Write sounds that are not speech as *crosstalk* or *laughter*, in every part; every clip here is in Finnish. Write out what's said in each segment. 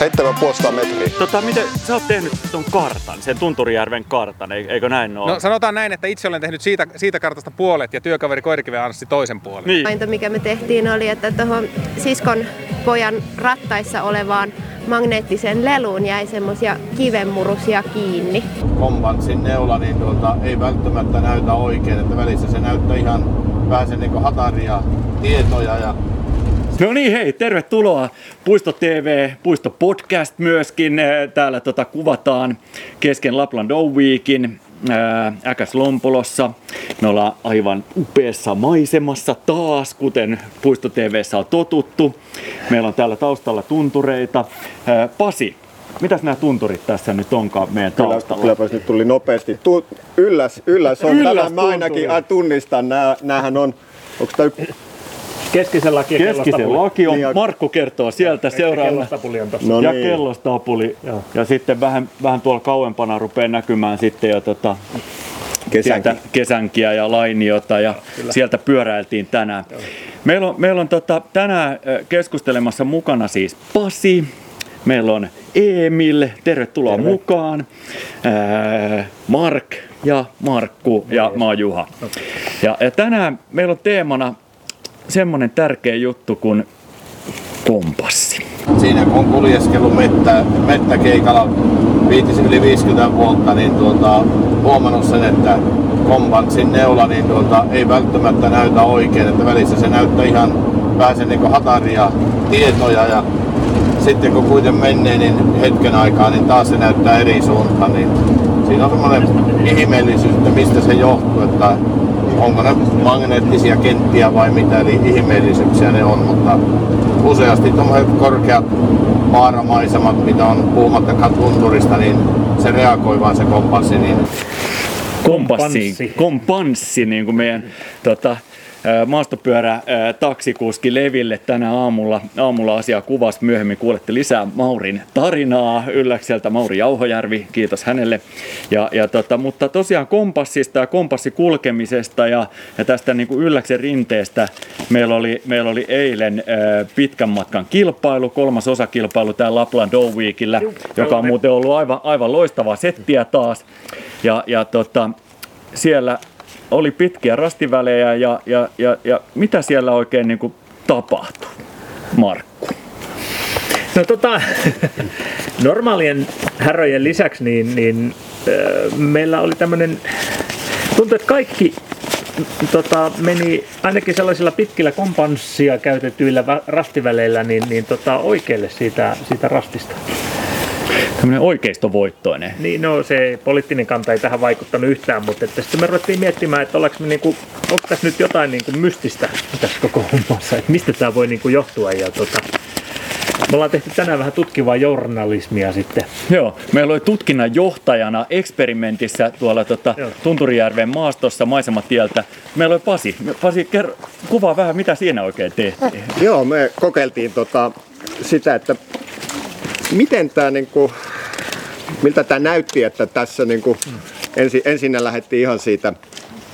7,5 metriä. Tota, miten sä oot tehnyt ton kartan, sen Tunturijärven kartan, eikö näin ole? No sanotaan näin, että itse olen tehnyt siitä, siitä kartasta puolet ja työkaveri Koirikiven Anssi toisen puolen. niin. Havainto, mikä me tehtiin, oli, että tuohon siskon pojan rattaissa olevaan magneettiseen leluun jäi semmosia kivenmurusia kiinni. kompanssin neula niin tuota, ei välttämättä näytä oikein, että välissä se näyttää ihan vähän sen niin hataria tietoja ja No niin, hei, tervetuloa Puisto TV, Puisto Podcast myöskin. Eh, Täällä tota kuvataan kesken Lapland O Weekin ää, Äkäs Lompolossa. Me ollaan aivan upeassa maisemassa taas, kuten Puisto TVssä on totuttu. Meillä on täällä taustalla tuntureita. Ää, Pasi, mitäs nämä tunturit tässä nyt onkaan meidän Kyllä, taustalla? kylläpäs nyt tuli nopeasti. Tu, ylläs, ylläs on. Ylläs Tämä mä ainakin tunnistan. Nää, näähän on, onko tämä Keskisen laki ja Keskisen laki on, Niin, ja- Markku kertoo sieltä seuraavana. On tossa. No ja niin. kellostapuli. Joo. Ja sitten vähän, vähän tuolla kauempana rupeaa näkymään sitten jo tota, kesänkin? sieltä kesänkiä ja lainiota ja sieltä pyöräiltiin tänään. Meillä on, meillä on tota, tänään keskustelemassa mukana siis Pasi, meillä on Emil, tervetuloa Terve. mukaan, Ää, Mark ja Markku ja mä oon Juha. Ja, ja tänään meillä on teemana semmonen tärkeä juttu kuin kompassi. siinä kun on kuljeskellut mettä, mettäkeikalla yli 50 vuotta, niin tuota, huomannut sen, että kompanssin neula niin tuota, ei välttämättä näytä oikein, että välissä se näyttää ihan vähän sen niin hataria tietoja ja sitten kun kuitenkin menee niin hetken aikaa, niin taas se näyttää eri suuntaan, niin siinä on semmoinen ihmeellisyys, että mistä se johtuu, että onko ne magneettisia kenttiä vai mitä, eli ihmeellisyyksiä ne on, mutta useasti tuommoiset korkeat vaaramaisemat, mitä on puhumattakaan tunturista, niin se reagoi vaan se kompassi, niin Kompassi, Kompanssi. kompanssi niin kuin meidän tota, maastopyörä ää, taksikuski Leville tänä aamulla, aamulla asiaa kuvasi. Myöhemmin kuulette lisää Maurin tarinaa Ylläkseltä, Mauri Jauhojärvi, kiitos hänelle. Ja, ja tota, mutta tosiaan kompassista ja kompassikulkemisesta ja, ja tästä niin kuin Ylläksen rinteestä meillä oli, meillä oli eilen ää, pitkän matkan kilpailu, kolmas osakilpailu täällä Lapland O Weekillä, joka on muuten ollut aivan, aivan loistavaa settiä taas. Ja, ja tota, siellä oli pitkiä rastivälejä ja, ja, ja, ja mitä siellä oikein niin kuin tapahtui, Markku? No tota, *laughs* normaalien häröjen lisäksi niin, niin äh, meillä oli tämmöinen, tuntuu, että kaikki tota, meni ainakin sellaisilla pitkillä kompanssia käytetyillä vä- rastiväleillä niin, niin tota, oikealle siitä, siitä rastista. Tämmöinen oikeistovoittoinen. Niin, no se poliittinen kanta ei tähän vaikuttanut yhtään, mutta että sitten me ruvettiin miettimään, että ollaanko me niinku, onko tässä nyt jotain niinku mystistä tässä koko hommassa, että mistä tämä voi niinku johtua. Ja tota, me ollaan tehty tänään vähän tutkivaa journalismia sitten. Joo, meillä oli tutkinnan johtajana eksperimentissä tuolla tota, Joo. Tunturijärven maastossa maisematieltä. Meillä oli Pasi. Pasi, kerro, kuvaa vähän, mitä siinä oikein tehtiin. Joo, me kokeiltiin tota, sitä, että miten tämä niinku, miltä tämä näytti, että tässä niinku, ensin, ensin lähdettiin ihan siitä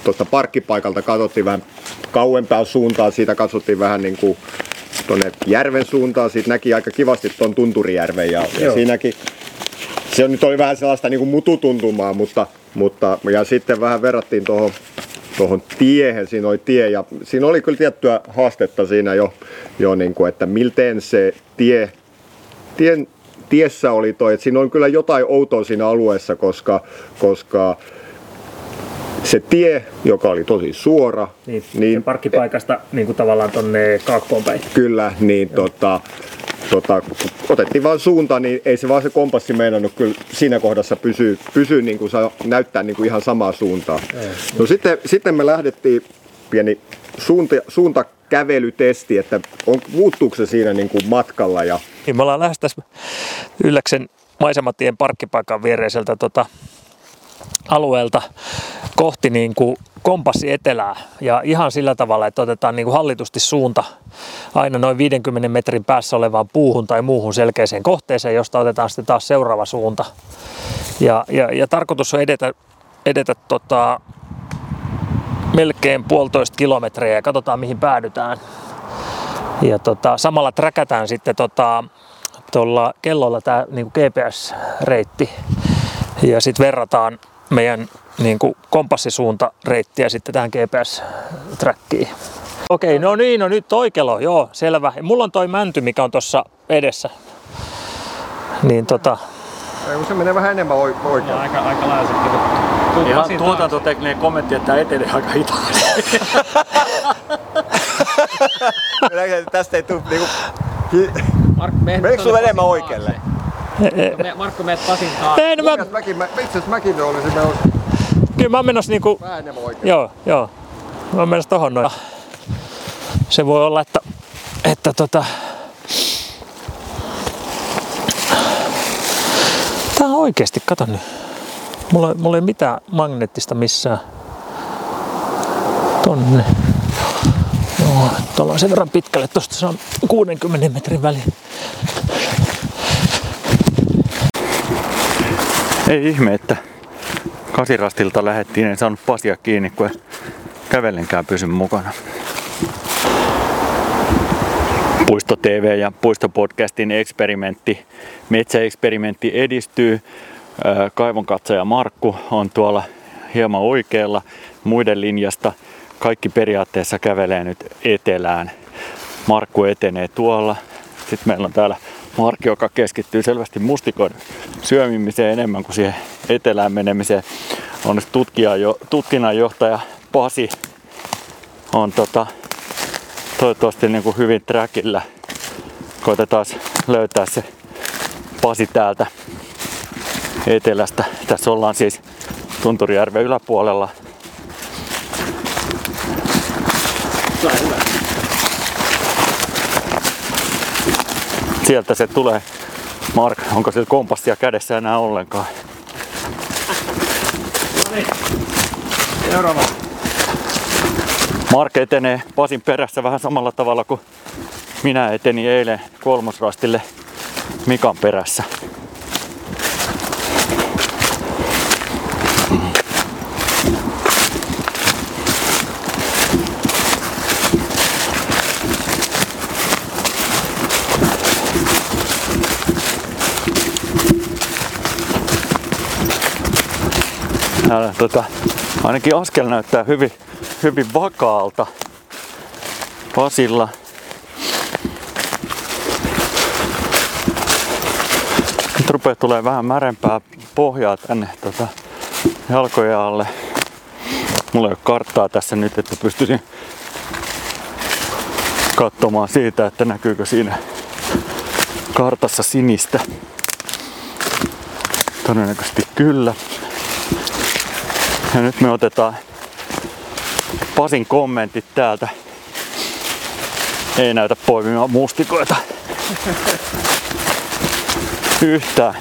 tuosta parkkipaikalta, katsottiin vähän kauempaa suuntaan, siitä katsottiin vähän niinku tuonne järven suuntaan, siitä näki aika kivasti tuon Tunturijärven ja, ja siinäkin se nyt oli vähän sellaista niin kuin mututuntumaa, mutta, mutta ja sitten vähän verrattiin tuohon tuohon tiehen, siinä oli tie ja siinä oli kyllä tiettyä haastetta siinä jo, jo niin kuin, että milten se tie, tien, tiessä oli toi, että siinä on kyllä jotain outoa siinä alueessa, koska, koska se tie, joka oli tosi suora, Niin, niin parkkipaikasta niin kuin tavallaan tonne kaakkoon päin. Kyllä, niin tota, tota, kun otettiin vaan suunta, niin ei se vaan se kompassi meinannut kyllä siinä kohdassa pysyä, pysyä niin kuin saa näyttää niin kuin ihan samaa suuntaa. No sitten, sitten me lähdettiin pieni suunta, suuntakävelytesti, että on, muuttuuko se siinä niin kuin matkalla ja Niin me ollaan lähes tässä Ylläksen maisematien parkkipaikan viereiseltä tota, alueelta kohti niin kuin kompassi etelää ja ihan sillä tavalla, että otetaan niin kuin hallitusti suunta aina noin 50 metrin päässä olevaan puuhun tai muuhun selkeäseen kohteeseen, josta otetaan sitten taas seuraava suunta. Ja, ja, ja tarkoitus on edetä, edetä tota, melkein puolitoista kilometriä ja katsotaan mihin päädytään. Ja tota, samalla träkätään sitten tota, tuolla kellolla tämä niin GPS-reitti ja sitten verrataan meidän niin kuin kompassisuuntareittiä sitten tähän GPS-trackiin. Okei, no niin, no nyt toi kello, joo, selvä. Ja mulla on toi mänty, mikä on tuossa edessä. Niin tota, se menee vähän enemmän oi- oikealle. Aika, aika lailla sitten. Ihan tuotantotekninen kommentti, että tämä etenee aika hitaasti. *laughs* Tästä ei tule niinku... Markku, Meneekö sulla enemmän oikealle? Me, Markku, meet Pasin taakse. ei, no mä, Mäkin, mä, itse asiassa mäkin olisin menossa kyllä mä oon menossa niinku, vähän enemmän oikealle. joo, joo. Mä oon menossa tohon noin. Se voi olla, että, että tota, Tää on oikeesti, kato nyt. Mulla, mulla ei mitään magneettista missään. Tonne. Joo, tuolla on sen verran pitkälle, tosta se on 60 metrin väli. Ei ihme, että kasirastilta lähettiin, en saanut pasia kiinni, kun kävellenkään pysy mukana. Puisto TV ja Puistopodcastin eksperimentti, metsäeksperimentti edistyy. Ää, Kaivonkatsoja Markku on tuolla hieman oikealla muiden linjasta. Kaikki periaatteessa kävelee nyt etelään. Markku etenee tuolla. Sitten meillä on täällä Markki, joka keskittyy selvästi mustikoiden syömimiseen enemmän kuin siihen etelään menemiseen. Onneksi tutkija, jo, tutkinnanjohtaja Pasi on tota, toivottavasti niin kuin hyvin trackillä. Koitetaan löytää se Pasi täältä etelästä. Tässä ollaan siis Tunturijärven yläpuolella. Sieltä se tulee. Mark, onko sillä kompassia kädessä enää ollenkaan? Seuraava. Mark etenee Pasin perässä vähän samalla tavalla kuin minä etenin eilen kolmosrastille Mikan perässä. Täällä, tota, ainakin askel näyttää hyvin, hyvin vakaalta Pasilla. Nyt rupeaa tulee vähän märempää pohjaa tänne tota, jalkojen alle. Mulla ei ole karttaa tässä nyt, että pystyisin katsomaan siitä, että näkyykö siinä kartassa sinistä. Todennäköisesti kyllä. Ja nyt me otetaan Pasin kommentit täältä. Ei näytä poimimaan mustikoita. Yhtään.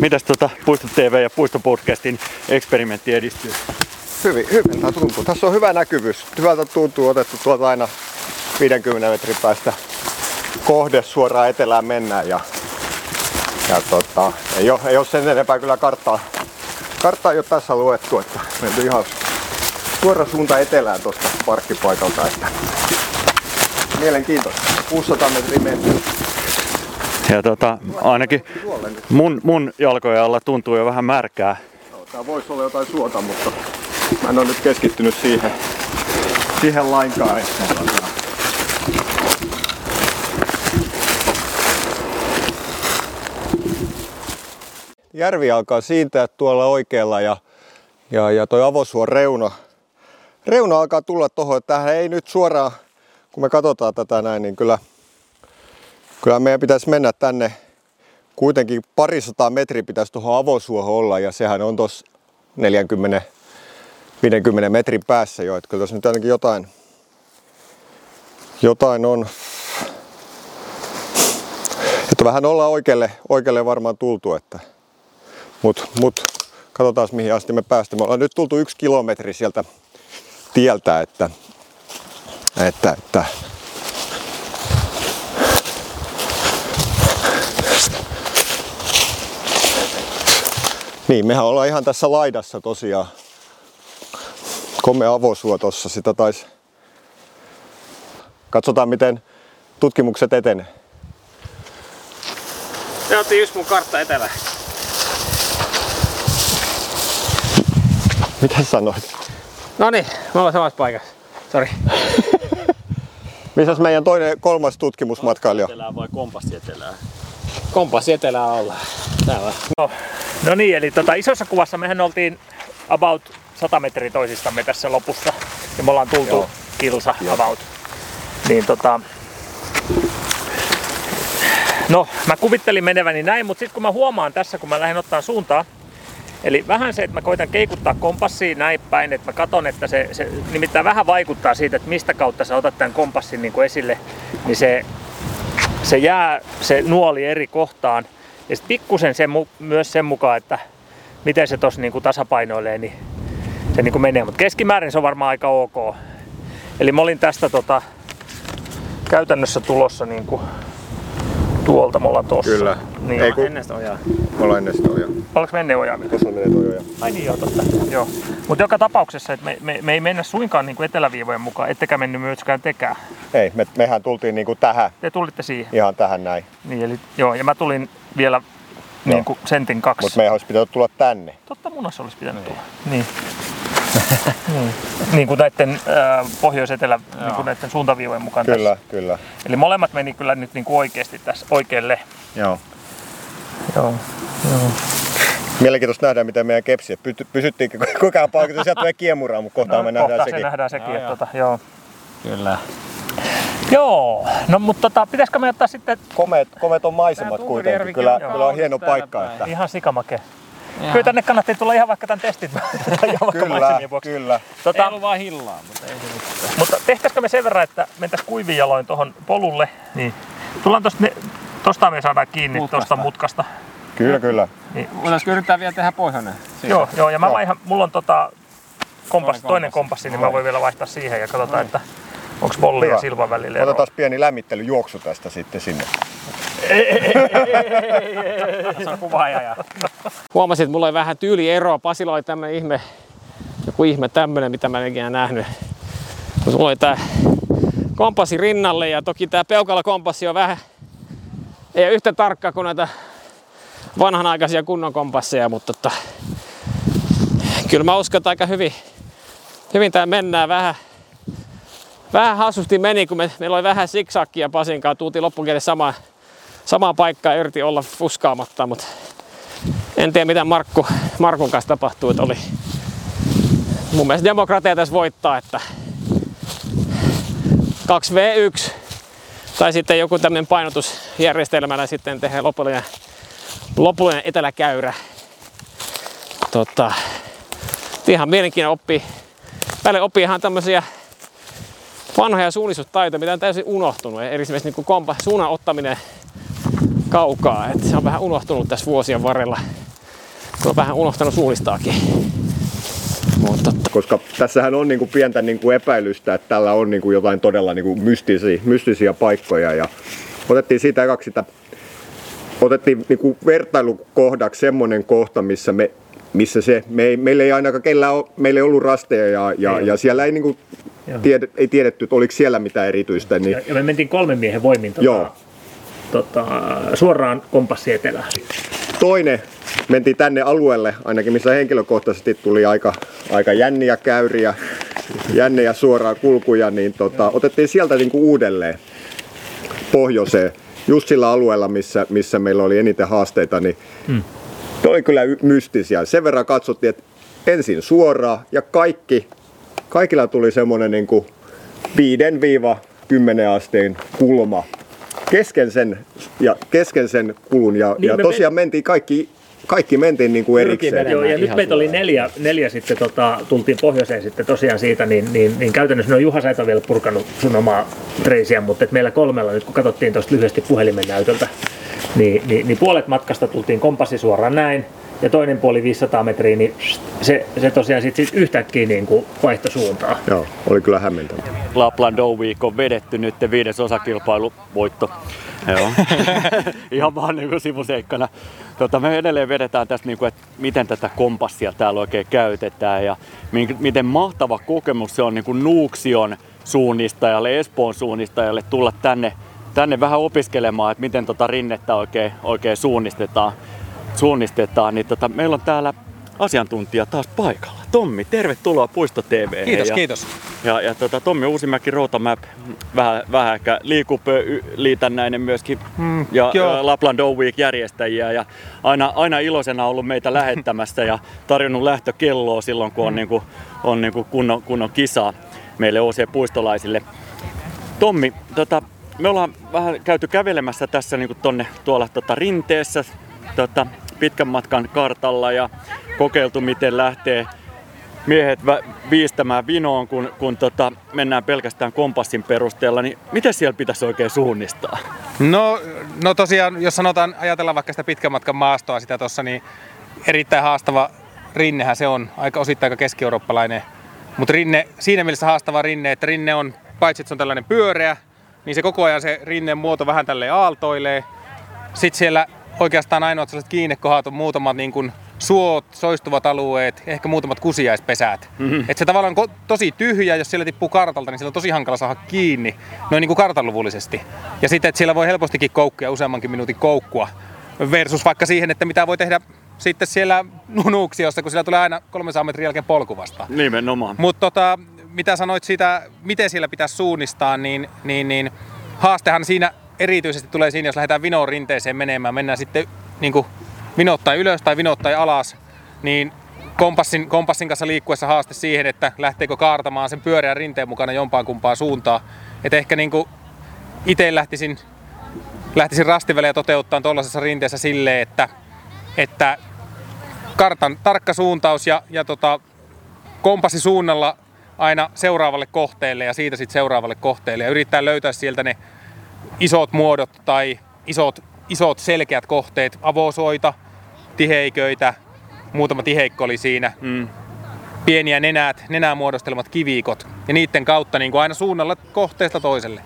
Mitäs tota Puisto TV ja Puisto Podcastin eksperimentti edistyy? Hyvin, tämä tuntuu. Tässä on hyvä näkyvyys. Hyvältä tuntuu otettu tuolta aina 50 metrin päästä kohde suoraan etelään mennään. Ja, ja tota, ei, ole, ei ole sen enempää kyllä karttaa. Karttaa ei ole tässä luettu, että menty ihan suora suunta etelään tuosta parkkipaikalta. Että mielenkiintoista. 600 metriä menty. Ja tota, ainakin mun, mun jalkojen alla tuntuu jo vähän märkää. Joo, Tää voisi olla jotain suota, mutta mä en ole nyt keskittynyt siihen, siihen lainkaan. Järvi alkaa siintää tuolla oikealla ja, ja, ja toi avosuon reuna, reuna alkaa tulla tuohon, että tähän ei nyt suoraan, kun me katsotaan tätä näin, niin kyllä, kyllä meidän pitäisi mennä tänne kuitenkin parisataa metriä pitäisi tuohon avosuohon olla ja sehän on tuossa 40 50 metrin päässä jo, että kyllä tässä nyt ainakin jotain, jotain on. Että vähän ollaan oikealle, oikealle varmaan tultu, että mut, mut katsotaan mihin asti me päästä. Me ollaan nyt tultu yksi kilometri sieltä tieltä, että, että, että Niin, mehän ollaan ihan tässä laidassa tosiaan. Komea avosuo tossa, sitä taisi... Katsotaan miten tutkimukset etenee. Se otti just mun kartta etelä. Mitä sanoit? No niin, me ollaan samassa paikassa. Sori. *laughs* Missäs meidän toinen, kolmas tutkimusmatkailija? Etelää vai kompassi etelää? Kompassi etelää ollaan. Täällä. No, no niin, eli tota, isossa kuvassa mehän oltiin about 100 metriä toisistamme tässä lopussa. Ja me ollaan tultu Joo. kilsa about. Niin tota, No, mä kuvittelin meneväni näin, mutta sitten kun mä huomaan tässä, kun mä lähden ottaa suuntaa, eli vähän se, että mä koitan keikuttaa kompassiin näin päin, että mä katon, että se, se nimittäin vähän vaikuttaa siitä, että mistä kautta sä otat tämän kompassin niin kuin esille, niin se, se jää se nuoli eri kohtaan. Ja sitten pikkusen sen, myös sen mukaan, että miten se tuossa niin tasapainoilee, niin se niin kuin menee. Mutta keskimäärin se on varmaan aika ok. Eli mä olin tästä tota, käytännössä tulossa niin kuin tuolta me ollaan tossa. Kyllä. Niin. Ei kun, Ennen sitä ojaa. me ollaan ennen sitä ojaa. Oliko me ennen ojaa? Tuossa menee toi oja. Ai niin joo, totta. Joo. Mutta joka tapauksessa, että me, me, me, ei mennä suinkaan niin kuin eteläviivojen mukaan, ettekä mennyt myöskään tekään. Ei, me, mehän tultiin niinku tähän, Te tulitte siihen. ihan tähän näin. Niin, eli, joo, ja mä tulin vielä niin kuin sentin kaksi. Mutta meidän olisi pitänyt tulla tänne. Totta munassa olisi pitänyt tulla. Niin. Niin. niin kuin näiden äh, pohjois-etelä niin kuin näiden suuntaviivojen mukaan Kyllä, tässä. kyllä. Eli molemmat meni kyllä nyt niin kuin oikeasti tässä oikealle. Joo. Joo. joo. Mielenkiintoista nähdä, miten meidän kepsi. Pysy, pysyttiinkö kuinka kauan paikassa, sieltä tulee kiemuraa, mutta kohta me nähdään kohta sekin. se nähdään sekin. Joo, että joo. tota, joo. Kyllä. joo. No mutta tota, pitäisikö me ottaa sitten Komeet, komeet on maisemat kuitenkin. Kyllä, on kyllä on hieno paikka. Että, ihan sikamake. Kyllä tänne kannattaa tulla ihan vaikka tämän testin *laughs* ihan vaikka kyllä, vuoksi. kyllä. Ei Tota, ollut vaan hillaa, mutta ei se mitään. mutta tehtäisikö me sen verran, että mentäisiin kuivin jaloin tuohon polulle, niin tullaan tosta, ne, tosta me saadaan kiinni Mutkasta. tuosta mutkasta. Kyllä, kyllä. Niin, Voitaisikö yrittää vielä tehdä pohjoinen? Siitä. joo, joo, ja mä Joo. vaihan, mulla on tota kompas, Toinen toinen kompassi. niin mä voin vielä vaihtaa siihen ja katsotaan, että onko Bolli ja Hyvä. Silvan välillä. Otetaan pieni lämmittelyjuoksu tästä sitten sinne. On kuvaaja. Ja... Huomasin, että mulla oli vähän tyyliero. Pasilla oli tämmönen ihme, joku ihme tämmönen, mitä mä en ikinä nähnyt. Mutta mulla oli tää kompassi rinnalle ja toki tää peukalla kompassi on vähän, ei ole yhtä tarkka kuin näitä vanhanaikaisia kunnon kompasseja, mutta tota, kyllä mä uskon, että aika hyvin, hyvin tää mennään vähän. Vähän hassusti meni, kun me, meillä oli vähän siksakkia Pasin kanssa, tultiin loppukielessä sama, samaan paikkaan ja yritin olla fuskaamatta, mutta en tiedä mitä Markku, Markun kanssa tapahtuu, että oli mun mielestä demokratia tässä voittaa, että 2v1 tai sitten joku tämmöinen painotusjärjestelmällä sitten tehdään lopullinen, lopullinen eteläkäyrä. Tota, ihan mielenkiintoinen oppi. Välillä oppii ihan tämmöisiä vanhoja suunnistustaitoja, mitä on täysin unohtunut. Esimerkiksi niin kompa, suunnan ottaminen kaukaa. Et se on vähän unohtunut tässä vuosien varrella. Kun on vähän unohtanut suunnistaakin. Mutta. Koska tässähän on niinku pientä niinku epäilystä, että tällä on niinku jotain todella niinku mystisiä, mystisiä paikkoja. Ja otettiin siitä kaksi sitä, otettiin niinku vertailukohdaksi semmoinen kohta, missä me missä se, me ei, meillä ei ainakaan kellään ole, meillä ei ollut rasteja ja, ja, Ei. ja siellä ei, niinku tied, ei tiedetty, että oliko siellä mitään erityistä. Niin, Ja, ja me mentiin kolmen miehen voimin tota, Joo. Tota, suoraan kompassi etelään. Toinen, mentiin tänne alueelle, ainakin missä henkilökohtaisesti tuli aika, aika jänniä käyriä, jänniä suoraa kulkuja, niin tota, otettiin sieltä niinku uudelleen pohjoiseen. Just sillä alueella, missä, missä meillä oli eniten haasteita, niin hmm. oli kyllä mystisiä. Sen verran katsottiin, että ensin suoraan ja kaikki, kaikilla tuli semmoinen niinku 5-10 asteen kulma kesken sen, ja kesken sen kulun. Ja, Niin ja me tosiaan mentiin kaikki, kaikki mentiin niin kuin erikseen. Joo, ja nyt meitä oli neljä, neljä sitten, tota, tultiin pohjoiseen sitten tosiaan siitä, niin, niin, niin käytännössä no Juha sä et ole vielä purkanut sun omaa reisiä, mutta et meillä kolmella nyt kun katsottiin tuosta lyhyesti puhelimen näytöltä, niin, niin, niin puolet matkasta tultiin kompassi suoraan näin, ja toinen puoli 500 metriä, niin se, se tosiaan sitten sit yhtäkkiä niin kuin vaihtoi suuntaa. Joo, oli kyllä hämmentävä. Lapland Dow Week on vedetty nyt viides osakilpailu voitto. Joo. *laughs* Ihan vaan niin sivuseikkana. Tota, me edelleen vedetään tästä, niin kuin, että miten tätä kompassia täällä oikein käytetään ja miten mahtava kokemus se on niin kuin Nuuksion suunnistajalle, Espoon suunnistajalle tulla tänne tänne vähän opiskelemaan, että miten tota rinnettä oikein, oikein suunnistetaan, suunnistetaan, niin tota, meillä on täällä asiantuntija taas paikalla. Tommi, tervetuloa Puisto TV. Kiitos, ja, kiitos. Ja, ja tota, Tommi Uusimäki Roadmap, vähän, vähän ehkä liikupö liitännäinen myöskin, mm, ja joo. ä, Lapland O Week järjestäjiä, ja aina, aina iloisena ollut meitä *laughs* lähettämässä ja tarjonnut lähtökelloa silloin, kun on, mm. niinku, on niinku kunnon, kunnon kisa meille OC-puistolaisille. Tommi, tota, me ollaan vähän käyty kävelemässä tässä niinku tonne tuolla tota, rinteessä tota, pitkän matkan kartalla ja kokeiltu, miten lähtee miehet viistämään vinoon, kun, kun tota, mennään pelkästään kompassin perusteella, niin miten siellä pitäisi oikein suunnistaa? No, no tosiaan, jos sanotaan, ajatellaan vaikka sitä pitkän matkan maastoa sitä tuossa, niin erittäin haastava rinnehän se on, aika osittain aika keski-eurooppalainen. Mutta rinne, siinä mielessä haastava rinne, että rinne on, paitsi että se on tällainen pyöreä, niin se koko ajan se rinneen muoto vähän tälle aaltoilee. Sitten siellä oikeastaan ainoat sellaiset kiinnekohdat on muutamat niin kuin suot, soistuvat alueet, ehkä muutamat kusiaispesät. Mm-hmm. Et se tavallaan on tosi tyhjä, jos siellä tippuu kartalta, niin siellä on tosi hankala saada kiinni, noin niin kuin kartanluvullisesti. Ja sitten, että siellä voi helpostikin koukkia useammankin minuutin koukkua, versus vaikka siihen, että mitä voi tehdä sitten siellä *laughs* nunuuksiossa, kun siellä tulee aina 300 metrin jälkeen polku vastaan. Nimenomaan. Mutta tota, mitä sanoit siitä, miten siellä pitäisi suunnistaa, niin, niin, niin haastehan siinä erityisesti tulee siinä, jos lähdetään vinoon rinteeseen menemään, mennään sitten niin kuin vinottain ylös tai vinottain alas, niin kompassin, kompassin kanssa liikkuessa haaste siihen, että lähteekö kaartamaan sen pyöreän rinteen mukana jompaan kumpaan suuntaan. Et ehkä niin itse lähtisin, lähtisin rastivälejä toteuttaa tuollaisessa rinteessä silleen, että, että kartan tarkka suuntaus ja, ja tota, kompassi suunnalla aina seuraavalle kohteelle ja siitä sitten seuraavalle kohteelle ja yrittää löytää sieltä ne isot muodot tai isot, isot selkeät kohteet, avosoita, tiheiköitä, muutama tiheikko oli siinä, mm. pieniä nenät, nenää muodostelemat kivikot ja niiden kautta niin kuin aina suunnalla kohteesta toiselle.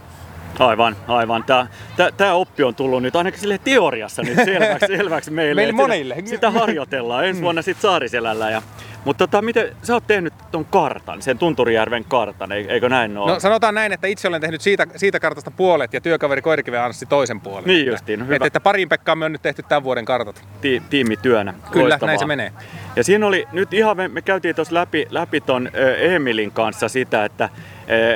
Aivan, aivan. Tämä, tämä, tämä oppi on tullut nyt ainakin sille teoriassa nyt selväksi, *laughs* selväksi meille. Meille monille. Sitä, sitä harjoitellaan ensi vuonna sitten Saariselällä. Ja, mutta tota, miten, sä oot tehnyt ton kartan, sen Tunturijärven kartan, eikö näin ole? No sanotaan näin, että itse olen tehnyt siitä, siitä kartasta puolet ja työkaveri Koirikiven Anssi toisen puolen. Niin justiin, no hyvä. Että, että pariin Pekkaan me on nyt tehty tämän vuuden kartat. Ti, tiimityönä. Kyllä, Loistavaa. näin se menee. Ja siinä oli, nyt ihan me, me käytiin tuossa läpi, läpi ton ö, Emilin kanssa sitä, että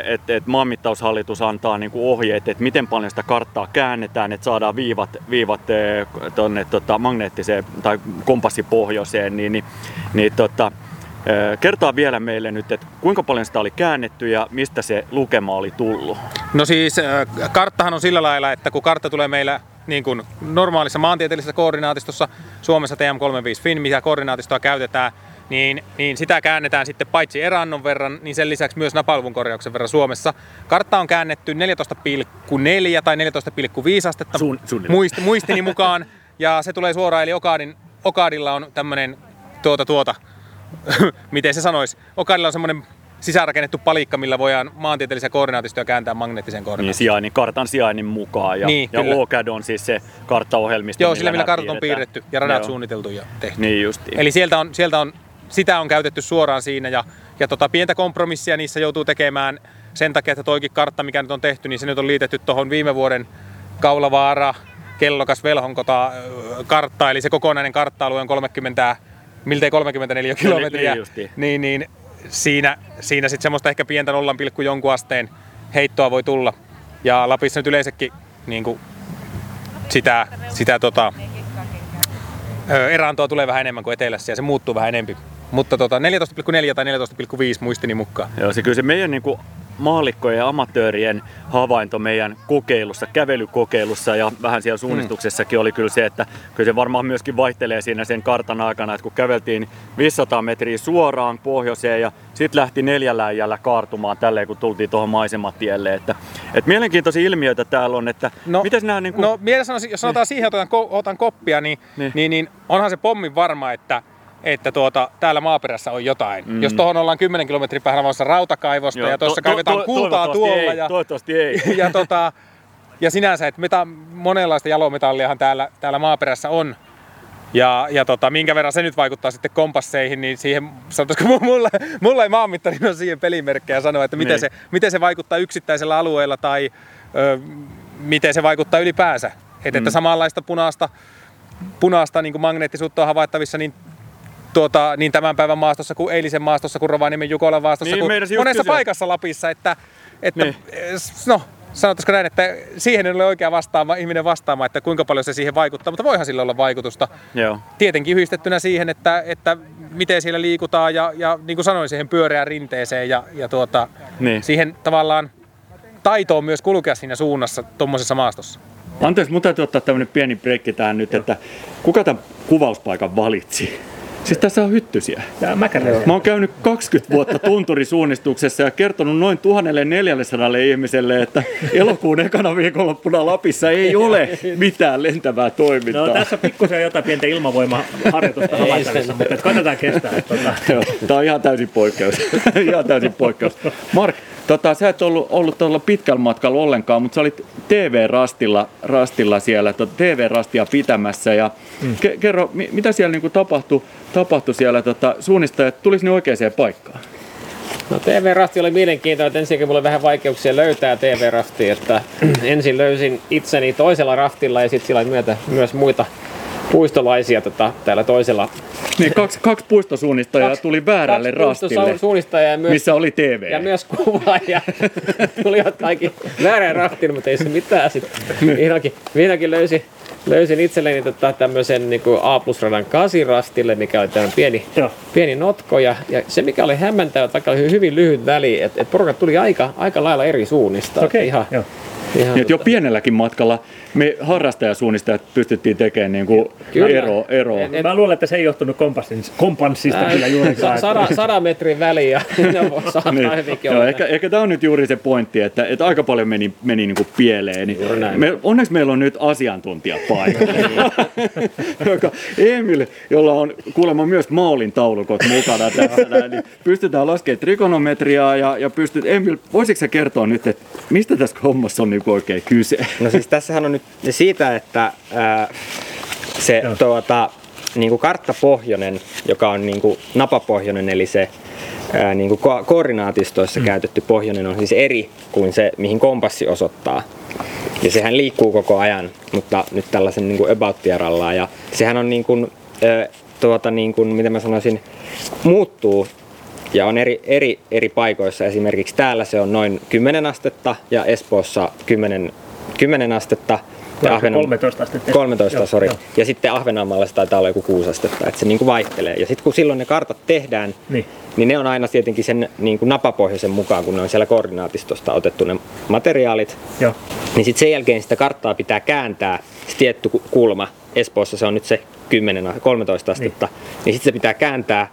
et, et maanmittaushallitus antaa niinku ohjeet, että miten paljon sitä karttaa käännetään, että saadaan viivat, viivat tuonne tota, magneettiseen tai kompassipohjoiseen, niin, niin, niin tota, Kertaa vielä meille nyt, että kuinka paljon sitä oli käännetty ja mistä se lukema oli tullut? No siis karttahan on sillä lailla, että kun kartta tulee meillä niin kuin normaalissa maantieteellisessä koordinaatistossa Suomessa TM35 Fin, mitä koordinaatistoa käytetään, niin, niin sitä käännetään sitten paitsi erannon verran, niin sen lisäksi myös napalvun korjauksen verran Suomessa. Kartta on käännetty 14,4 tai 14,5 astetta Suun, muist, muistini mukaan, ja se tulee suoraan, eli Okadin, Okadilla on tämmöinen tuota tuota, *laughs* miten se sanoisi, Okadilla on semmoinen sisäänrakennettu palikka, millä voidaan maantieteellisiä koordinaatistoja kääntää magneettiseen Niin koordinaatioon. sijainnin, kartan sijainnin mukaan. Ja, Niin, ja. OCAD on siis se karttaohjelmisto. Joo, sillä millä kartat on piirretty ja radat Joo. suunniteltu ja tehty. Niin justiin. Eli sieltä on, sieltä on, sitä on käytetty suoraan siinä ja, ja tota, pientä kompromissia niissä joutuu tekemään sen takia, että toikin kartta, mikä nyt on tehty, niin se nyt on liitetty tuohon viime vuoden Kaulavaara, Kellokas, Velhonkota kartta, eli se kokonainen kartta-alue on 30, miltei 34 kilometriä. niin justiin. niin, niin siinä, siinä sitten semmoista ehkä pientä 0, jonkun asteen heittoa voi tulla. Ja Lapissa nyt yleensäkin niin kuin sitä, sitä tota, erantoa tulee vähän enemmän kuin etelässä ja se muuttuu vähän enempi. Mutta tota, 14,4 tai 14,5 muistini mukaan. Joo, se kyllä se meidän niin kuin maallikkojen ja amatöörien havainto meidän kokeilussa, kävelykokeilussa ja vähän siellä suunnistuksessakin oli kyllä se, että kyllä se varmaan myöskin vaihtelee siinä sen kartan aikana, että kun käveltiin 500 metriä suoraan pohjoiseen ja sitten lähti neljällä äijällä kaartumaan tälleen, kun tultiin tuohon maisematielle. Että, että mielenkiintoisia ilmiöitä täällä on, että no, miten nämä niin kuin, No, sanoisin, jos sanotaan siihen, että otan, ko- otan koppia, niin, Niin. niin. Niin, niin, onhan se pommin varma, että että tuota, täällä maaperässä on jotain. Mm. Jos tuohon ollaan 10 kilometrin päähän avassa rautakaivosta Joo, ja tuossa to- to- kaivetaan to- kultaa toivottavasti tuolla. ei, ja, toivottavasti ei. *laughs* ja, tota, ja sinänsä, että meta, monenlaista jalometalliahan täällä, täällä maaperässä on. Ja, ja tota, minkä verran se nyt vaikuttaa sitten kompasseihin, niin siihen, sanotaanko *laughs* mulla, mulla ei maanmittarina ole siihen pelimerkkejä sanoa, että miten, Niin. se, miten se vaikuttaa yksittäisellä alueella tai ö, miten se vaikuttaa ylipäänsä. Et, Että samanlaista punaista, punaista niin kuin magneettisuutta on havaittavissa niin tuota, niin tämän päivän maastossa kuin eilisen maastossa, kuin Rovaniemen Jukolan maastossa, Niin, kuin monessa kysyä. paikassa Lapissa, että, että Niin. no, sanotaanko näin, että siihen ei ole oikea vastaama, ihminen vastaamaan, että kuinka paljon se siihen vaikuttaa, mutta voihan sillä olla vaikutusta. Joo. Tietenkin yhdistettynä siihen, että, että miten siellä liikutaan ja, ja niin kuin sanoin, siihen pyöreään rinteeseen ja, ja tuota, Niin. siihen tavallaan taitoon myös kulkea siinä suunnassa tuommoisessa maastossa. Anteeksi, mun täytyy ottaa tämmönen pieni breikki tähän nyt, että kuka tämän kuvauspaikan valitsi? Siis tässä on hyttysiä. Tää. Mä oon käynyt 20 vuotta tunturisuunnistuksessa ja kertonut noin 1400 ihmiselle, että elokuun ekana viikonloppuna Lapissa ei ole mitään lentävää toimintaa. No tässä on pikkusen jotain pientä ilmavoimaharjoitusta havaittavissa, mutta koitetaan kestää. että Tota. On ihan täysin poikkeus. *laughs* ihan täysin poikkeus. Mark, tota, sä et ollut, ollut tuolla pitkällä matkalla ollenkaan, mutta sä olit TV-rastilla rastilla siellä, tota, TV-rastia pitämässä. Ja mm. ke, kerro, mi, mitä siellä niinku tapahtui, tapahtui siellä tota, suunnistajat, tulis ne oikeaan paikkaan? No TV-rasti oli mielenkiintoinen, että ensinnäkin mulla oli vähän vaikeuksia löytää TV-rastia, että *clears throat* ensin löysin itseni toisella raftilla ja sitten sillä myötä myös muita puistolaisia tota, täällä toisella. Niin, kaksi, kaksi puistosuunnistajaa tuli väärälle kaksi rastille, ja myös, missä oli TV. ja myös kuvaaja. *laughs* Tulivat kaikki väärään raftiin, mutta ei se mitään sitten. Vihdoinkin, vihdoinkin löysin, löysin itselleni tota, tämmöisen niin A plus radan kasirastille, mikä oli tämmöinen pieni, Joo. pieni notko. Ja, ja, se mikä oli hämmentävä, vaikka oli hyvin lyhyt väli, että et porukat tuli aika, aika lailla eri suunnista. Että ihan, joo. Ihan, Niin, että jo pienelläkin matkalla me harrastajasuunnistajat pystyttiin tekemään niin kuin Kyllä. ero, ero. Et- Mä luulen, että se ei johtunut kompassin, kompanssista kyllä juurikaan. Sa- sada, sadan metrin väli ja *laughs* voi saattaa Niin. hyvinkin Joo, ehkä, ehkä tämä on nyt juuri se pointti, että, että aika paljon meni, meni niin kuin pieleen. Niin näin. me, onneksi meillä on nyt asiantuntija paikalla. *laughs* joka Emil, jolla on kuulemma myös maalin taulukot mukana tässä, näin, niin pystytään laskemaan trikonometriaa ja, ja pystyt, Emil, voisitko sä kertoa nyt, että mistä tässä hommassa on niin kuin oikein kyse? No siis tässähän on nyt siitä, että ää, se tuota, niin kuin karttapohjoinen, joka on niin kuin napapohjoinen, eli se ää, niin kuin ko- koordinaatistoissa mm. käytetty pohjoinen on siis eri kuin se, mihin kompassi osoittaa. Ja sehän liikkuu koko ajan, mutta nyt tällaisen niin kuin about. Ja sehän on niin kuin, ää, tuota, niin kuin, miten mä sanoisin, muuttuu ja on eri, eri, eri paikoissa. Esimerkiksi täällä se on noin 10 astetta ja Espoossa 10, 10 astetta. Ja Vai 13 astetta? 13, Joo, sori. Ja sitten Ahvenanmaalla se taitaa olla joku 6 astetta, että se niin kuin vaihtelee. Ja sitten kun silloin ne kartat tehdään, Niin. niin ne on aina tietenkin sen niin kuin napapohjaisen mukaan, kun ne on siellä koordinaatistosta otettu ne materiaalit. Joo. Niin sitten sen jälkeen sitä karttaa pitää kääntää se tietty ku- kulma. Espoossa se on nyt se 10, a- 13 astetta. Niin, niin sitten se pitää kääntää,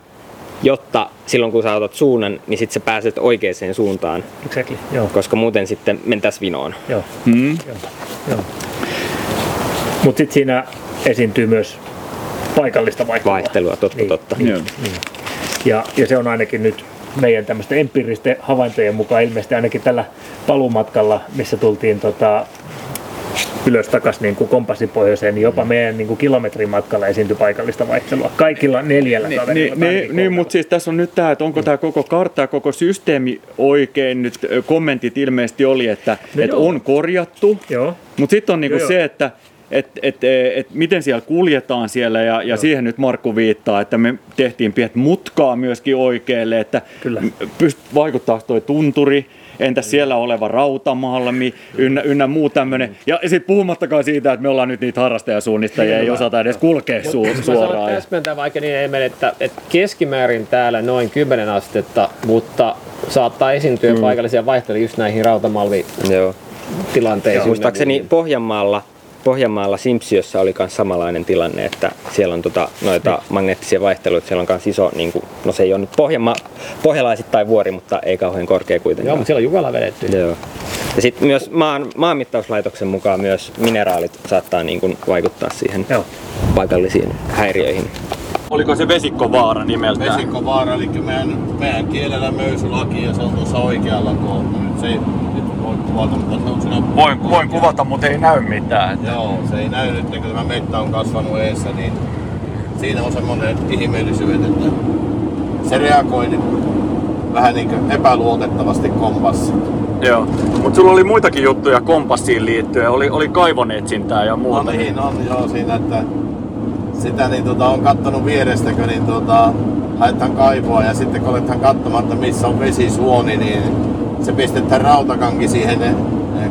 jotta silloin kun sä otat suunnan, niin sitten sä pääset oikeaan suuntaan, Exactly. Joo. koska muuten sitten mentäs vinoon. Joo. Hmm? Joo. Joo. Mutta sitten siinä esiintyy myös paikallista vaihtelua. Vaihtelua, totta, Niin, totta. Niin, Joo. niin. Ja, ja se on ainakin nyt meidän tämmöisten empiiristen havaintojen mukaan ilmeisesti ainakin tällä paluumatkalla, missä tultiin tota, ylös takaisin niin kuin kompassipohjoiseen, niin jopa meidän niin kuin kilometrin matkalla esiintyi paikallista vaihtelua. Kaikilla neljällä Niin, kaverilla. niin, niin, niin mutta siis tässä on nyt tämä, että onko tämä koko kartta ja koko systeemi oikein. Nyt kommentit ilmeisesti oli, että No et joo. on korjattu, Joo. mutta sitten on niinku Joo, se, joo. Että et, et, e, et miten siellä kuljetaan siellä ja, ja siihen nyt Markku viittaa, että me tehtiin pienet mutkaa myöskin oikealle, että Kyllä. pyst, vaikuttaa toi tunturi, entäs siellä oleva rautamalmi ynnä, ynnä muu tämmöinen. Ja sitten puhumattakaan siitä, että me ollaan nyt niitä harrastajasuunnistajia, ei osata edes kulkea su, Mä sanon suoraan. täsmentää vaikka niin Emel, että, että keskimäärin täällä noin 10 astetta, mutta saattaa esiintyä mm. paikallisia vaihteluja just näihin rautamalvitilanteisiin. Joo. Muistaakseni Pohjanmaalla, Pohjanmaalla Simpsiössä oli myös samanlainen tilanne, että siellä on tota, noita magneettisia vaihteluita, siellä on myös iso, niin kuin, no se ei ole nyt Pohjanma, pohjalaisittain vuori, mutta ei kauhean korkea Joo, kuitenkaan. mutta siellä on Jukala vedetty. Joo. Ja sitten myös maan, maanmittauslaitoksen mukaan myös mineraalit saattaa niin kuin vaikuttaa siihen Joo. paikallisiin häiriöihin. Oliko se vesikkovaara nimeltään? Vesikkovaara, eli meidän, meidän kielellä möysylaki ja se on tuossa oikealla tuolla. Nyt se ei nyt voi kuvata, mutta se on siinä... Voin, voin kuvata, mutta ei näy mitään. Joo, se ei näy nyt, kun tämä mettä on kasvanut eessä, niin siinä on semmoinen ihmeellisyydet, että se reagoi niin vähän niin kuin epäluotettavasti kompassit. Joo. Mutta sulla oli muitakin juttuja kompassiin liittyen. Oli, oli kaivonetsintää ja No muuta. niin, on joo siinä, että sitä niin tota, on kattonut vierestäkö, niin tota, haetaan kaivoa ja sitten kun aletaan katsomaan, että missä on vesisuoni, niin se pistetään rautakanki siihen eh,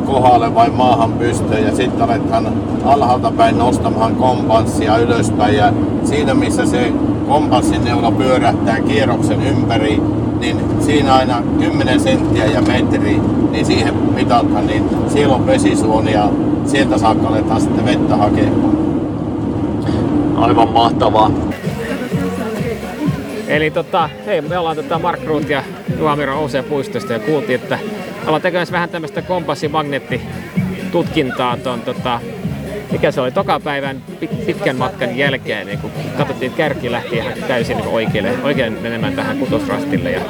kohdalle vai maahan pystyyn ja sitten aletaan alhaalta päin nostamaan kompanssia ylöspäin ja siinä missä se kompassin neula pyörähtää kierroksen ympäri, niin siinä aina 10 senttiä ja metri, niin siihen mitataan, niin siellä on vesisuoni ja sieltä saakka aletaan sitten vettä hakemaan. Aivan mahtavaa. Eli tota, hei, me ollaan tota Mark Root ja Juhamiro Ouseen puistosta ja kuultiin, että ollaan tekemässä vähän tämmöistä kompassimagneettitutkintaa ton tota, mikä se oli, tokapäivän pit- pitkän matkan jälkeen, niin kun katsottiin, että kärki lähti ihan täysin niin oikealle, oikein menemään tähän kutosrastille. Ja,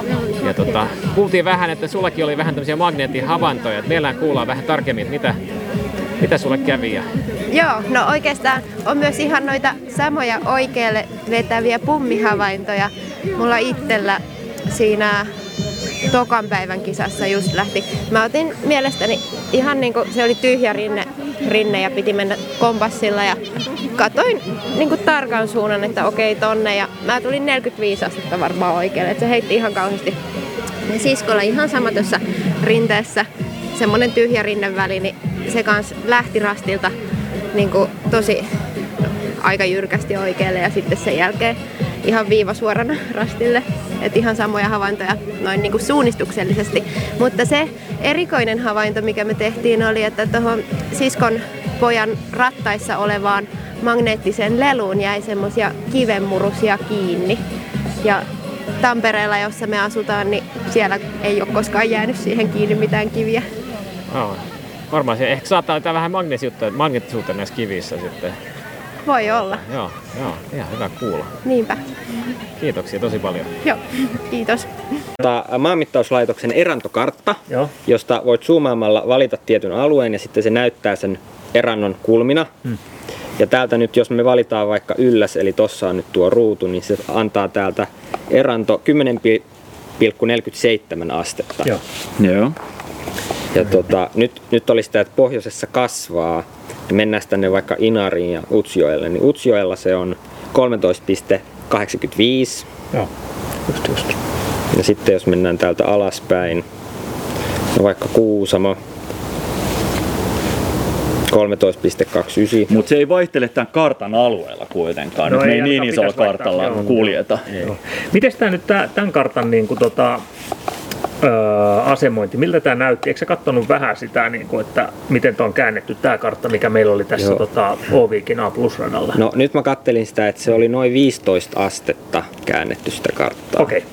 ja tota, kuultiin vähän, että sullakin oli vähän tämmöisiä magneettihavaintoja, että meillä kuullaan vähän tarkemmin, että mitä, mitä sulle kävi. Ja, Joo, no oikeastaan on myös ihan noita samoja oikealle vetäviä pummihavaintoja. Mulla itsellä siinä tokan päivän kisassa just lähti. Mä otin mielestäni ihan niinku se oli tyhjä rinne, rinne ja piti mennä kompassilla ja katoin niinku tarkan suunnan, että okei tonne ja mä tulin 45 astetta varmaan oikealle, että se heitti ihan kauheasti. Ja siskolla ihan sama tuossa rinteessä, semmonen tyhjä rinneväli, niin se kans lähti rastilta niin kuin tosi aika jyrkästi oikealle ja sitten sen jälkeen ihan viivasuorana rastille. Et ihan samoja havaintoja noin niin kuin suunnistuksellisesti. Mutta se erikoinen havainto, mikä me tehtiin, oli, että tuohon siskon pojan rattaissa olevaan magneettiseen leluun jäi semmoisia kivenmurusia kiinni. Ja Tampereella, jossa me asutaan, niin siellä ei ole koskaan jäänyt siihen kiinni mitään kiviä. oh, varmaan se ehkä saattaa olla vähän magneettisuutta, magneettisuutta näissä kivissä sitten. Voi olla. Joo, joo, ihan hyvä kuulla. Niinpä. Kiitoksia tosi paljon. Joo, kiitos. Tota, Maanmittauslaitoksen erantokartta, Joo. josta voit zoomaamalla valita tietyn alueen ja sitten se näyttää sen erannon kulmina. Hmm. Ja täältä nyt, jos me valitaan vaikka ylläs, eli tossa on nyt tuo ruutu, niin se antaa täältä eranto 10,47 astetta. Joo. Joo. Ja tota, nyt, nyt oli sitä, että pohjoisessa kasvaa. Ja mennään tänne vaikka Inariin ja Utsjoelle. Niin Utsjoella se on 13,85. Joo. Just, just. Ja sitten jos mennään täältä alaspäin, no vaikka Kuusamo, 13,29. Mutta se ei vaihtele tämän kartan alueella kuitenkaan. No me ei ei niin isolla vaihtaa, kartalla joo. kuljeta. Miten tämä nyt tämän kartan niin kuin, tota, öö, asemointi, miltä tämä näytti? Eikö sä katsonut vähän sitä, niin kuin, että miten tuo on käännetty tämä kartta, mikä meillä oli tässä Joo. tota, Oviikin A Plus-radalla? No nyt mä kattelin sitä, että se oli noin 15 astetta käännetty sitä karttaa. Okei.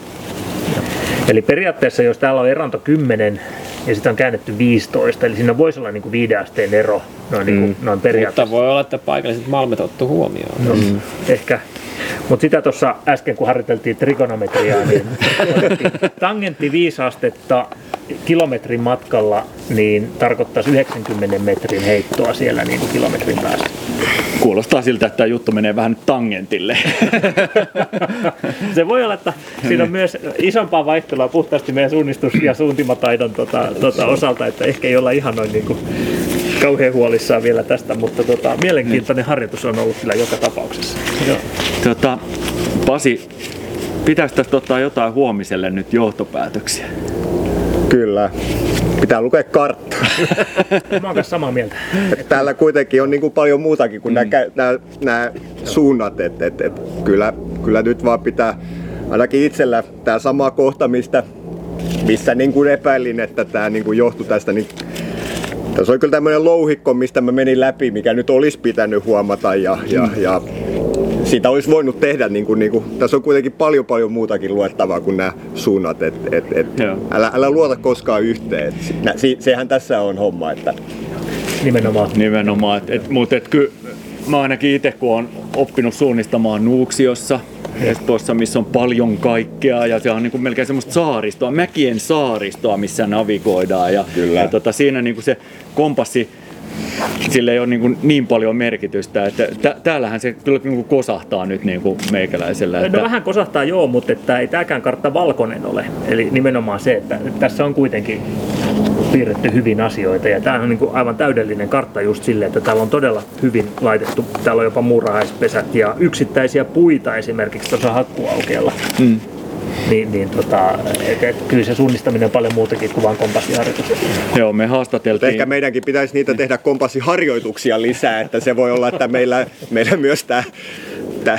Eli periaatteessa, jos täällä on eranto 10 ja sitä on käännetty 15, eli siinä voisi olla niin kuin viiden asteen ero noin, niin kuin, noin periaatteessa. Mutta voi olla, että paikalliset malmit ottu huomioon. No, ehkä. Mutta sitä tuossa äsken, kun harjoiteltiin trigonometriaa, niin *laughs* tangentti 5 astetta kilometrin matkalla, niin tarkoittaisi 90 metrin heittoa siellä niin kuin kilometrin päästä. Kuulostaa siltä, että tämä juttu menee vähän nyt tangentille. *laughs* Se voi olla, että siinä on myös isompaa vaihtelua puhtaasti meidän suunnistus- ja suuntimataidon tota, tota osalta, että ehkä ei olla ihan noin niin kuin kauhean huolissaan vielä tästä, mutta tota, mielenkiintoinen harjoitus on ollut kyllä joka tapauksessa. Joo. tota, Pasi, pitäisi tästä ottaa jotain huomiselle nyt johtopäätöksiä? Kyllä. Pitää lukea kartta. *laughs* Mä oon samaa mieltä. Täällä kuitenkin on niin kuin paljon muutakin kuin mm. nämä, nämä suunnat. Et, et, et, kyllä, kyllä nyt vaan pitää ainakin itsellä tämä sama kohta, mistä, missä niin kuin epäilin, että tämä niin kuin johtui tästä, niin tässä oli kyllä tämmöinen louhikko, mistä mä menin läpi, mikä nyt olisi pitänyt huomata ja, ja, ja siitä olisi voinut tehdä, niin kuin, niin kuin, tässä on kuitenkin paljon paljon muutakin luettavaa kuin nämä suunnat, et, et, et, älä, älä luota koskaan yhteen. Et, nä- si- sehän tässä on homma, että Nimenomaan. Nimenomaan, et, et, mutta et ky, mä ainakin itse kun on oppinut suunnistamaan Nuuksiossa, Espoossa, missä on paljon kaikkea ja se on niin kuin melkein semmoista saaristoa, mäkien saaristoa, missä navigoidaan ja, Kyllä. ja tota, siinä niin kuin se kompassi sillä ei ole niin, kuin niin paljon merkitystä. Että tä, täällähän se kyllä niin kuin kosahtaa nyt niin kuin meikäläisellä. No Että, vähän kosahtaa joo, mutta että ei tämäkään kartta valkoinen ole. Eli nimenomaan se, että tässä on kuitenkin piirretty hyvin asioita. Ja tämä on niin kuin aivan täydellinen kartta just silleen, että täällä on todella hyvin laitettu. Täällä on jopa muurahaispesät ja yksittäisiä puita esimerkiksi tuossa hakkuaukealla. mm. Niin, niin tota, et, et, kyllä se suunnistaminen on paljon muutakin kuin vain kompassiharjoitus. Joo, me haastateltiin. ehkä meidänkin pitäisi niitä tehdä kompassiharjoituksia lisää, että se voi olla, että meillä, meillä myös tämä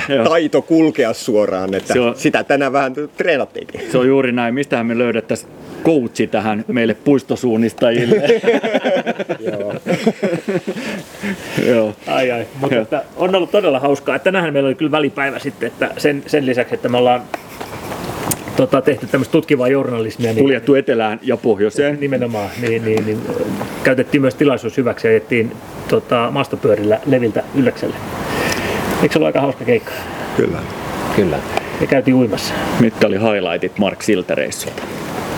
Joo. taito kulkea suoraan, että Se on- sitä tänään vähän treenattiinkin. Se on juuri näin. Mistähän me löydettäisiin coachi tähän meille puistosuunnistajille? *laughs* Joo. Joo. Ai ai, mutta että on ollut todella hauskaa. Tänään meillä oli kyllä välipäivä sitten, että sen, sen lisäksi, että me ollaan tota, tehty tämmöistä tutkivaa journalismia, niin Kuljettu etelään ja pohjoiseen. nimenomaan, niin, niin, niin käytettiin myös tilaisuus hyväksi ja ajettiin tota, maastopyörillä Leviltä Ylläkselle. Eikö se ollut aika hauska keikka? Kyllä. Kyllä. Ja käytiin uimassa. Mitkä oli highlightit Mark Siltereissulta?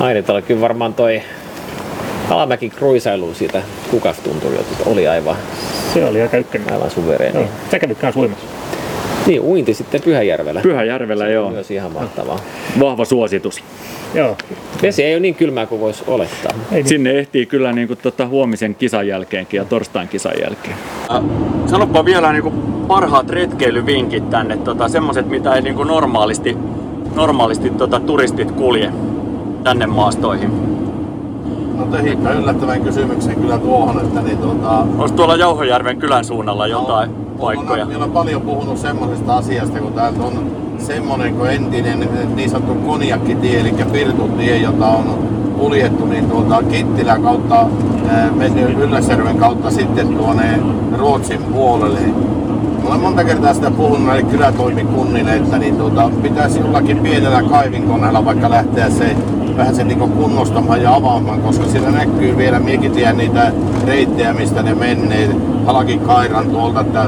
Aineet oli kyllä varmaan toi Alamäki kruisailu siitä kukastunturilta oli aivan, Se oli aika ykkönen. aivan suvereeni. Sä kävit kanssa uimassa. Niin, uinti sitten Pyhäjärvellä. Pyhäjärvellä, joo. Myös ihan mahtavaa. Vahva suositus. Joo. Vesi ei ole niin kylmää kuin voisi olettaa. Ei niin. Sinne ehtii kyllä niin kuin, tota, huomisen kisan jälkeenkin ja torstain kisan jälkeen. Sanoppa vielä niin kuin parhaat retkeilyvinkit tänne, tota, semmoset mitä ei niin kuin normaalisti, normaalisti tota, turistit kulje tänne maastoihin. No tehitte yllättävän kysymyksen kyllä tuohon, että niin tuota, Olisi tuolla Jauhojärven kylän suunnalla jotain paikkoja. Olen, olen paljon puhunut semmoisesta asiasta, kun täältä on semmoinen kuin entinen niin sanottu konjakkitie, eli Pirtutie, jota on kuljettu niin tuolta Kittilän kautta, ää, mennyt Ylläsjärven kautta sitten tuonne Ruotsin puolelle. Mä olen monta kertaa sitä puhunut näille kylätoimikunnille, että niin tuota, pitäisi jollakin pienellä kaivinkoneella vaikka lähteä se vähän sen niin kunnostamaan ja avaamaan, koska siellä näkyy vielä, miekin tiedän niitä reittejä, mistä ne menneet. Halakin Kairan tuolta, että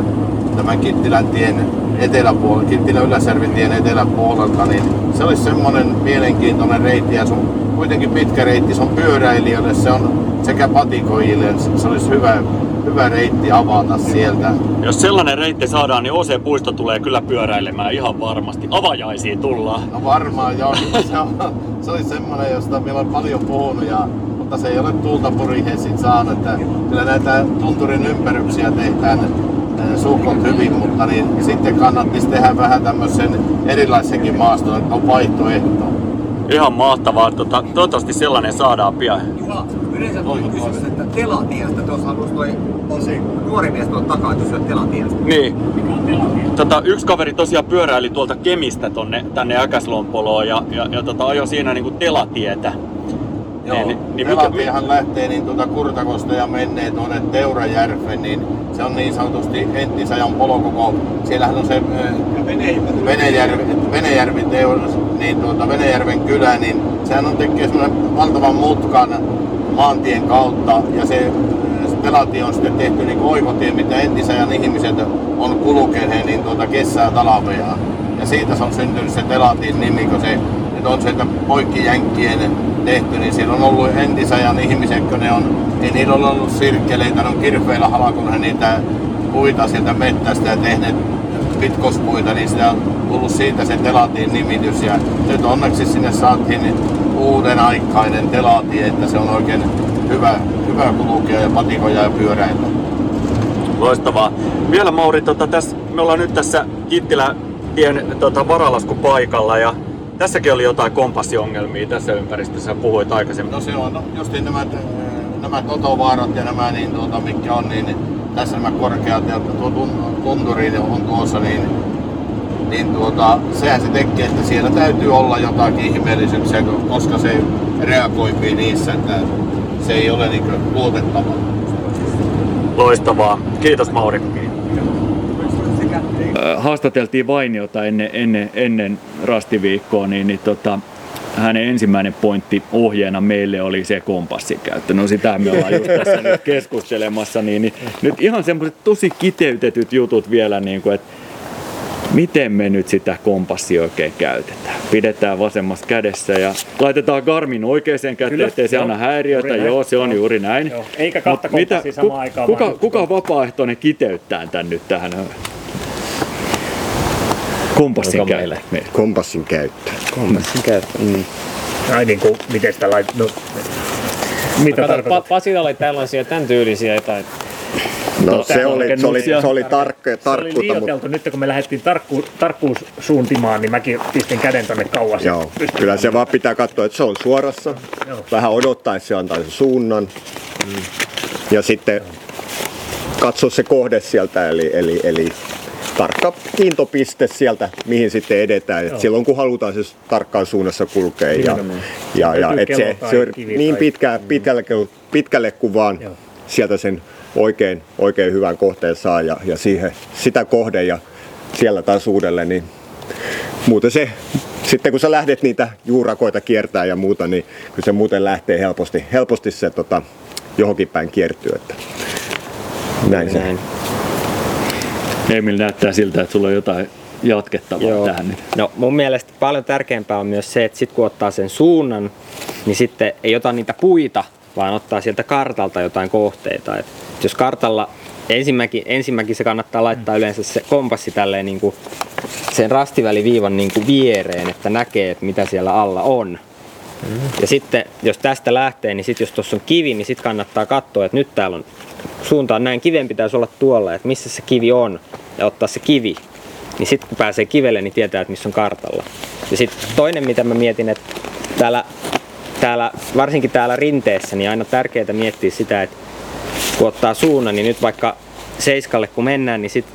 tämän Kittilän tien eteläpuolelta, Kittilän Yläsärvin tien eteläpuolelta, niin se olisi semmoinen mielenkiintoinen reitti ja se on kuitenkin pitkä reitti, se on pyöräilijöille, se on sekä patikoijille, se olisi hyvä, hyvä reitti avata sieltä. Jos sellainen reitti saadaan, niin OC Puisto tulee kyllä pyöräilemään ihan varmasti. Avajaisiin tullaan. No varmaan joo, se, on, se oli semmoinen, josta meillä on paljon puhunut, ja, mutta se ei ole tuulta purihesin saanut. Että kyllä näitä tunturin ympäryksiä tehdään eh, suhkot hyvin, mutta niin, sitten kannattaisi tehdä vähän tämmöisen erilaisenkin maaston, että on vaihtoehto. Ihan mahtavaa. Tota, toivottavasti sellainen saadaan pian. Juha, yleensä tuli kysymys, että telatiestä, tuossa halusi toi on se nuori mies tuolta takaa kysyä telatiestä. Niin. Tota, yksi kaveri tosiaan pyöräili tuolta Kemistä tonne, tänne Äkäslompoloon ja, ja, ja tota, ajoi siinä niinku telatietä. Joo, Niin- niin, niin niin mikä- lähtee niin tuota Kurtakosta ja menee tuonne Teurajärven, niin se on niin sanotusti entisajan polokoko. Siellähän on se Venejärvi, niin tuota Venejärven kylä, niin sehän on tekee semmoinen valtavan mutkan maantien kautta ja se Telatie on sitten tehty niin oikotie, mitä entisajan ihmiset on kulkeneet niin tuota kessää talvea. Ja siitä se on syntynyt se Telatin nimi, kun se että on sieltä poikkijänkkien tehty, niin siellä on ollut entisajan ihmiset, kun ne on, ei niillä ole ollut sirkkeleitä, ne on kirveillä halkunut niitä puita sieltä mettästä ja tehneet pitkospuita, niin sitä on tullut siitä se telatin nimitys. Ja nyt onneksi sinne saatiin uuden aikainen telati, että se on oikein hyvä, hyvä kulkea ja patikoja ja pyöräillä. Loistavaa. Vielä Mauri, tota, tässä, me ollaan nyt tässä Kittilän tien tota, varalaskupaikalla ja tässäkin oli jotain kompassiongelmia tässä ympäristössä, puhuit aikaisemmin. No se on no, justiin nämä, nämä totovaarat ja nämä, niin tuota, mitkä on, niin tässä nämä korkeat ja tuo tun- tunturi on tuossa, niin, niin tuota, sehän se tekee, että siellä täytyy olla jotakin ihmeellisyyksiä, koska se reagoipi niissä, että se ei ole niin luotettava. Loistavaa. Kiitos Mauri. Ö, Haastateltiin Vainiota ennen, ennen, ennen rastiviikkoa, niin, niin tota, hänen ensimmäinen pointti ohjeena meille oli se kompassin käyttö. No sitä me ollaan just tässä nyt keskustelemassa. Niin, niin, nyt ihan semmoiset tosi kiteytetyt jutut vielä, niin kuin, että miten me nyt sitä kompassia oikein käytetään. Pidetään vasemmassa kädessä ja laitetaan Garmin oikeaan käteen, Kyllä, ettei se joo. anna häiriötä. Näin. Joo, se on Joo. juuri näin. Joo, eikä kahta mitä- kompassia samaan aikaan, Kuka, kuka vapaaehtoinen kiteyttää tämän nyt tähän kompassin meille? käyttöön? Kompassin käyttö. Kompassin käyttö. Mm. Ai niin kuin, miten sitä lait... No, mitä tarkoitat? Pasilla oli tällaisia tämän tyylisiä jotain. No se täällä oli, se oli, se oli tarkka, Se oli tarkkuutta, mutta liioiteltu. Nyt kun me lähdettiin tarkku, tarkkuussuuntimaan, niin mäkin pistin käden tonne kauas. Joo, kyllä se vaan pitää katsoa, että se on suorassa. Joo. Vähän odottaa, että se antaa sen suunnan. Ja sitten katso se kohde sieltä, eli, eli, eli tarkka kiintopiste sieltä, mihin sitten edetään. Et Joo. silloin kun halutaan se tarkkaan suunnassa kulkea. Ja, ja, ja et se, se kivi niin tai- pitkä, pitkälle, pitkälle kuin vaan Joo. sieltä sen oikein, oikein hyvän kohteen saa ja, ja siihen, sitä kohde ja siellä taas uudelleen, niin muuten se, sitten kun sä lähdet niitä juurakoita kiertää ja muuta, niin kyllä se muuten lähtee helposti, helposti se tota, johonkin päin kiertyy. Että näin se. Emil näyttää siltä, että sulla on jotain jatkettavaa Joo. tähän nyt. No mun mielestä paljon tärkeämpää on myös se, että sit kun ottaa sen suunnan, niin sitten ei ota niitä puita, vaan ottaa sieltä kartalta jotain kohteita. Et jos kartalla ensimmäkin, ensimmäkin se kannattaa laittaa yleensä se kompassi tälleen niin kuin sen rastiväliviivan niin kuin viereen, että näkee, että mitä siellä alla on. Ja sitten jos tästä lähtee, niin sitten jos tuossa on kivi, niin sitten kannattaa katsoa, että nyt täällä on suunta on näin, kiven pitäisi olla tuolla, että missä se kivi on ja ottaa se kivi. Niin sitten kun pääsee kivelle, niin tietää, että missä on kartalla. Ja sitten toinen, mitä mä mietin, että täällä, täällä, varsinkin täällä rinteessä, niin aina tärkeää miettiä sitä, että kun ottaa suunnan, niin nyt vaikka seiskalle kun mennään, niin sitten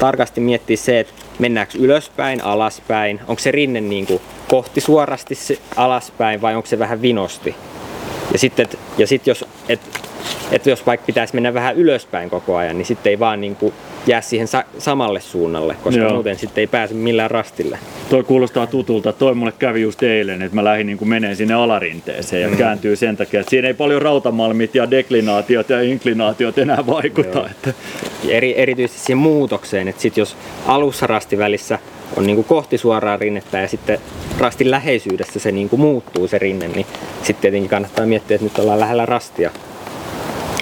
tarkasti miettiä se, että mennäänkö ylöspäin, alaspäin, onko se rinne niin kuin kohti suorasti alaspäin vai onko se vähän vinosti. Ja sitten ja sit jos, et, et jos vaikka pitäisi mennä vähän ylöspäin koko ajan, niin sitten ei vaan niin kuin jää siihen sa- samalle suunnalle, koska Joo. muuten sitten ei pääse millään rastille. Toi kuulostaa tutulta. Toi mulle kävi just eilen, että mä lähdin niin menee sinne alarinteeseen ja mm. kääntyy sen takia, että siinä ei paljon rautamalmit ja deklinaatiot ja inklinaatiot enää vaikuta. Että, eri, erityisesti siihen muutokseen, että sit jos alussa rastivälissä on niin kuin kohti suoraa rinnettä ja sitten rastin läheisyydessä se niin kuin muuttuu se rinne, niin sitten tietenkin kannattaa miettiä, että nyt ollaan lähellä rastia.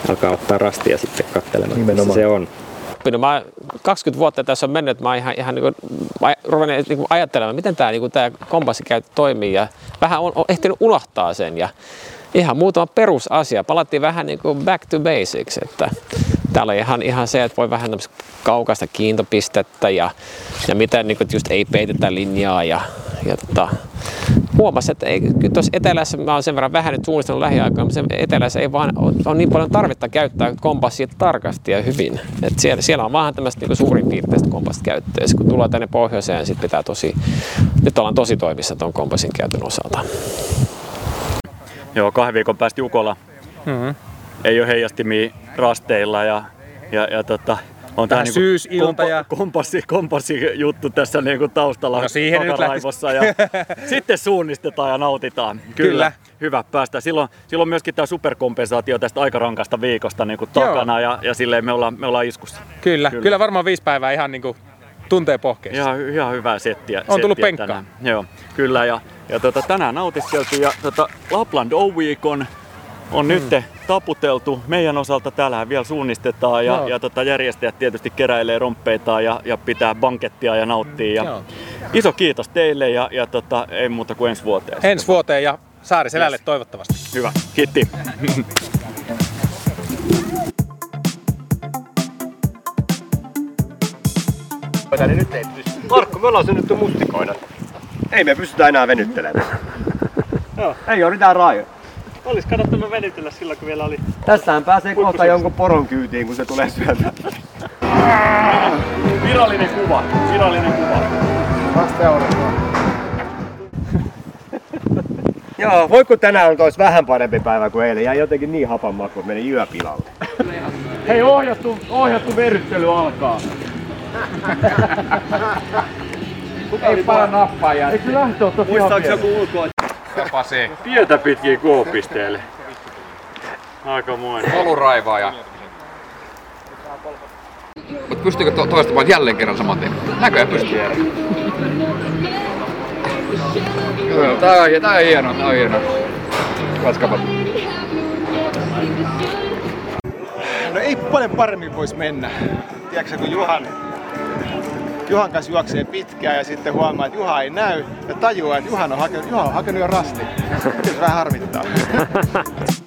Alkaa ottaa rastia sitten katselemaan, missä Nimenomaan. se on. oppinut. Mä 20 vuotta tässä on mennyt, että mä oon ihan, ihan niin kuin, niin kuin ajattelemaan, miten tämä niin tää kompassikäyttö toimii ja vähän on, on ehtinyt unohtaa sen ja ihan muutama perusasia. Palattiin vähän niin kuin back to basics, että täällä on ihan, ihan se, että voi vähän tämmöistä kaukaista kiintopistettä ja, ja miten niin kuin, just ei peitetä linjaa ja, ja tota, huomasin, että ei, kyllä tuossa etelässä, mä oon sen verran vähän nyt suunnistellut lähiaikaa, mutta se etelässä ei vaan ole, on niin paljon tarvetta käyttää kompassia tarkasti ja hyvin. Et siellä, siellä on vähän tämmöistä niinku suurin piirteistä kompassit käyttöä. Ja sit kun tullaan tänne pohjoiseen, sit pitää tosi, nyt ollaan tosi toimissa tuon kompassin käytön osalta. joo, kahden viikon päästä Jukola. Mm-hmm. Ei ole heijastimia rasteilla ja, ja, ja tota, on Vähän niinku syysilta kompa- ja- kompassi, kompassi juttu tässä niinku taustalla No siihen nyt ja sitten suunnistetaan ja nautitaan. Kyllä. Kyllä. Hyvä päästä. Silloin, silloin myöskin tämä superkompensaatio tästä aika rankasta viikosta niin takana ja, ja silleen me ollaan, me ollaan iskussa. Kyllä, Kyllä. kyllä, varmaan viisi päivää ihan niin kuin tuntee pohkeessa. Ihan, ihan hyvää settiä. On tullut settiä penkkaa. tänään. Joo, kyllä. Ja, ja tota, tänään nautiskeltiin ja tota, Lapland O-Week on, on nyt taputeltu. Meidän osalta täällähän vielä suunnistetaan ja, Joo. ja tota, järjestäjät tietysti keräilee romppeitaan ja, ja pitää bankettia ja nauttii. Ja Joo. iso kiitos teille ja, ja tota, ei muuta kuin ensi vuoteen. Ensi vuoteen ja Saariselälle toivottavasti. Hyvä, kiitti. Niin nyt ei pysty. Markku, me ollaan synnytty mustikoina. Ei me pystytä enää venyttelemään. Joo. Ei ole mitään rajoja. Olisi kannattanut venytellä silloin, kun vielä oli Tästähän pääsee kohta jonkun poron kyytiin, kun se tulee syömään. Virallinen kuva, virallinen kuva. *laughs* Joo, voi kun tänään on tois vähän parempi päivä kuin eilen. Jäi jotenkin niin hapan maku, että meni yö pilalle. *laughs* Hei, ohjattu, ohjattu verryttely alkaa. Ei para nappaa ja Eikö lähtö ottaa Muistaaks joku ulkoa? Pasi. Tietä pitkin K-pisteelle. Aika moinen. Poluraivaaja. Mutta pystyykö to- toistamaan jälleen kerran saman tien? Näköjään pystyy. Tää on, tää on hieno, tää on hieno. Katskapat. No ei paljon paremmin voisi mennä. Tiedätkö kun Juhan, Juhan kanssa juoksee pitkään ja sitten huomaa, että Juha ei näy ja tajuaa, että Juhan on hakenut, Juha on hakenut jo rasti. Nyt vähän harmittaa. *laughs*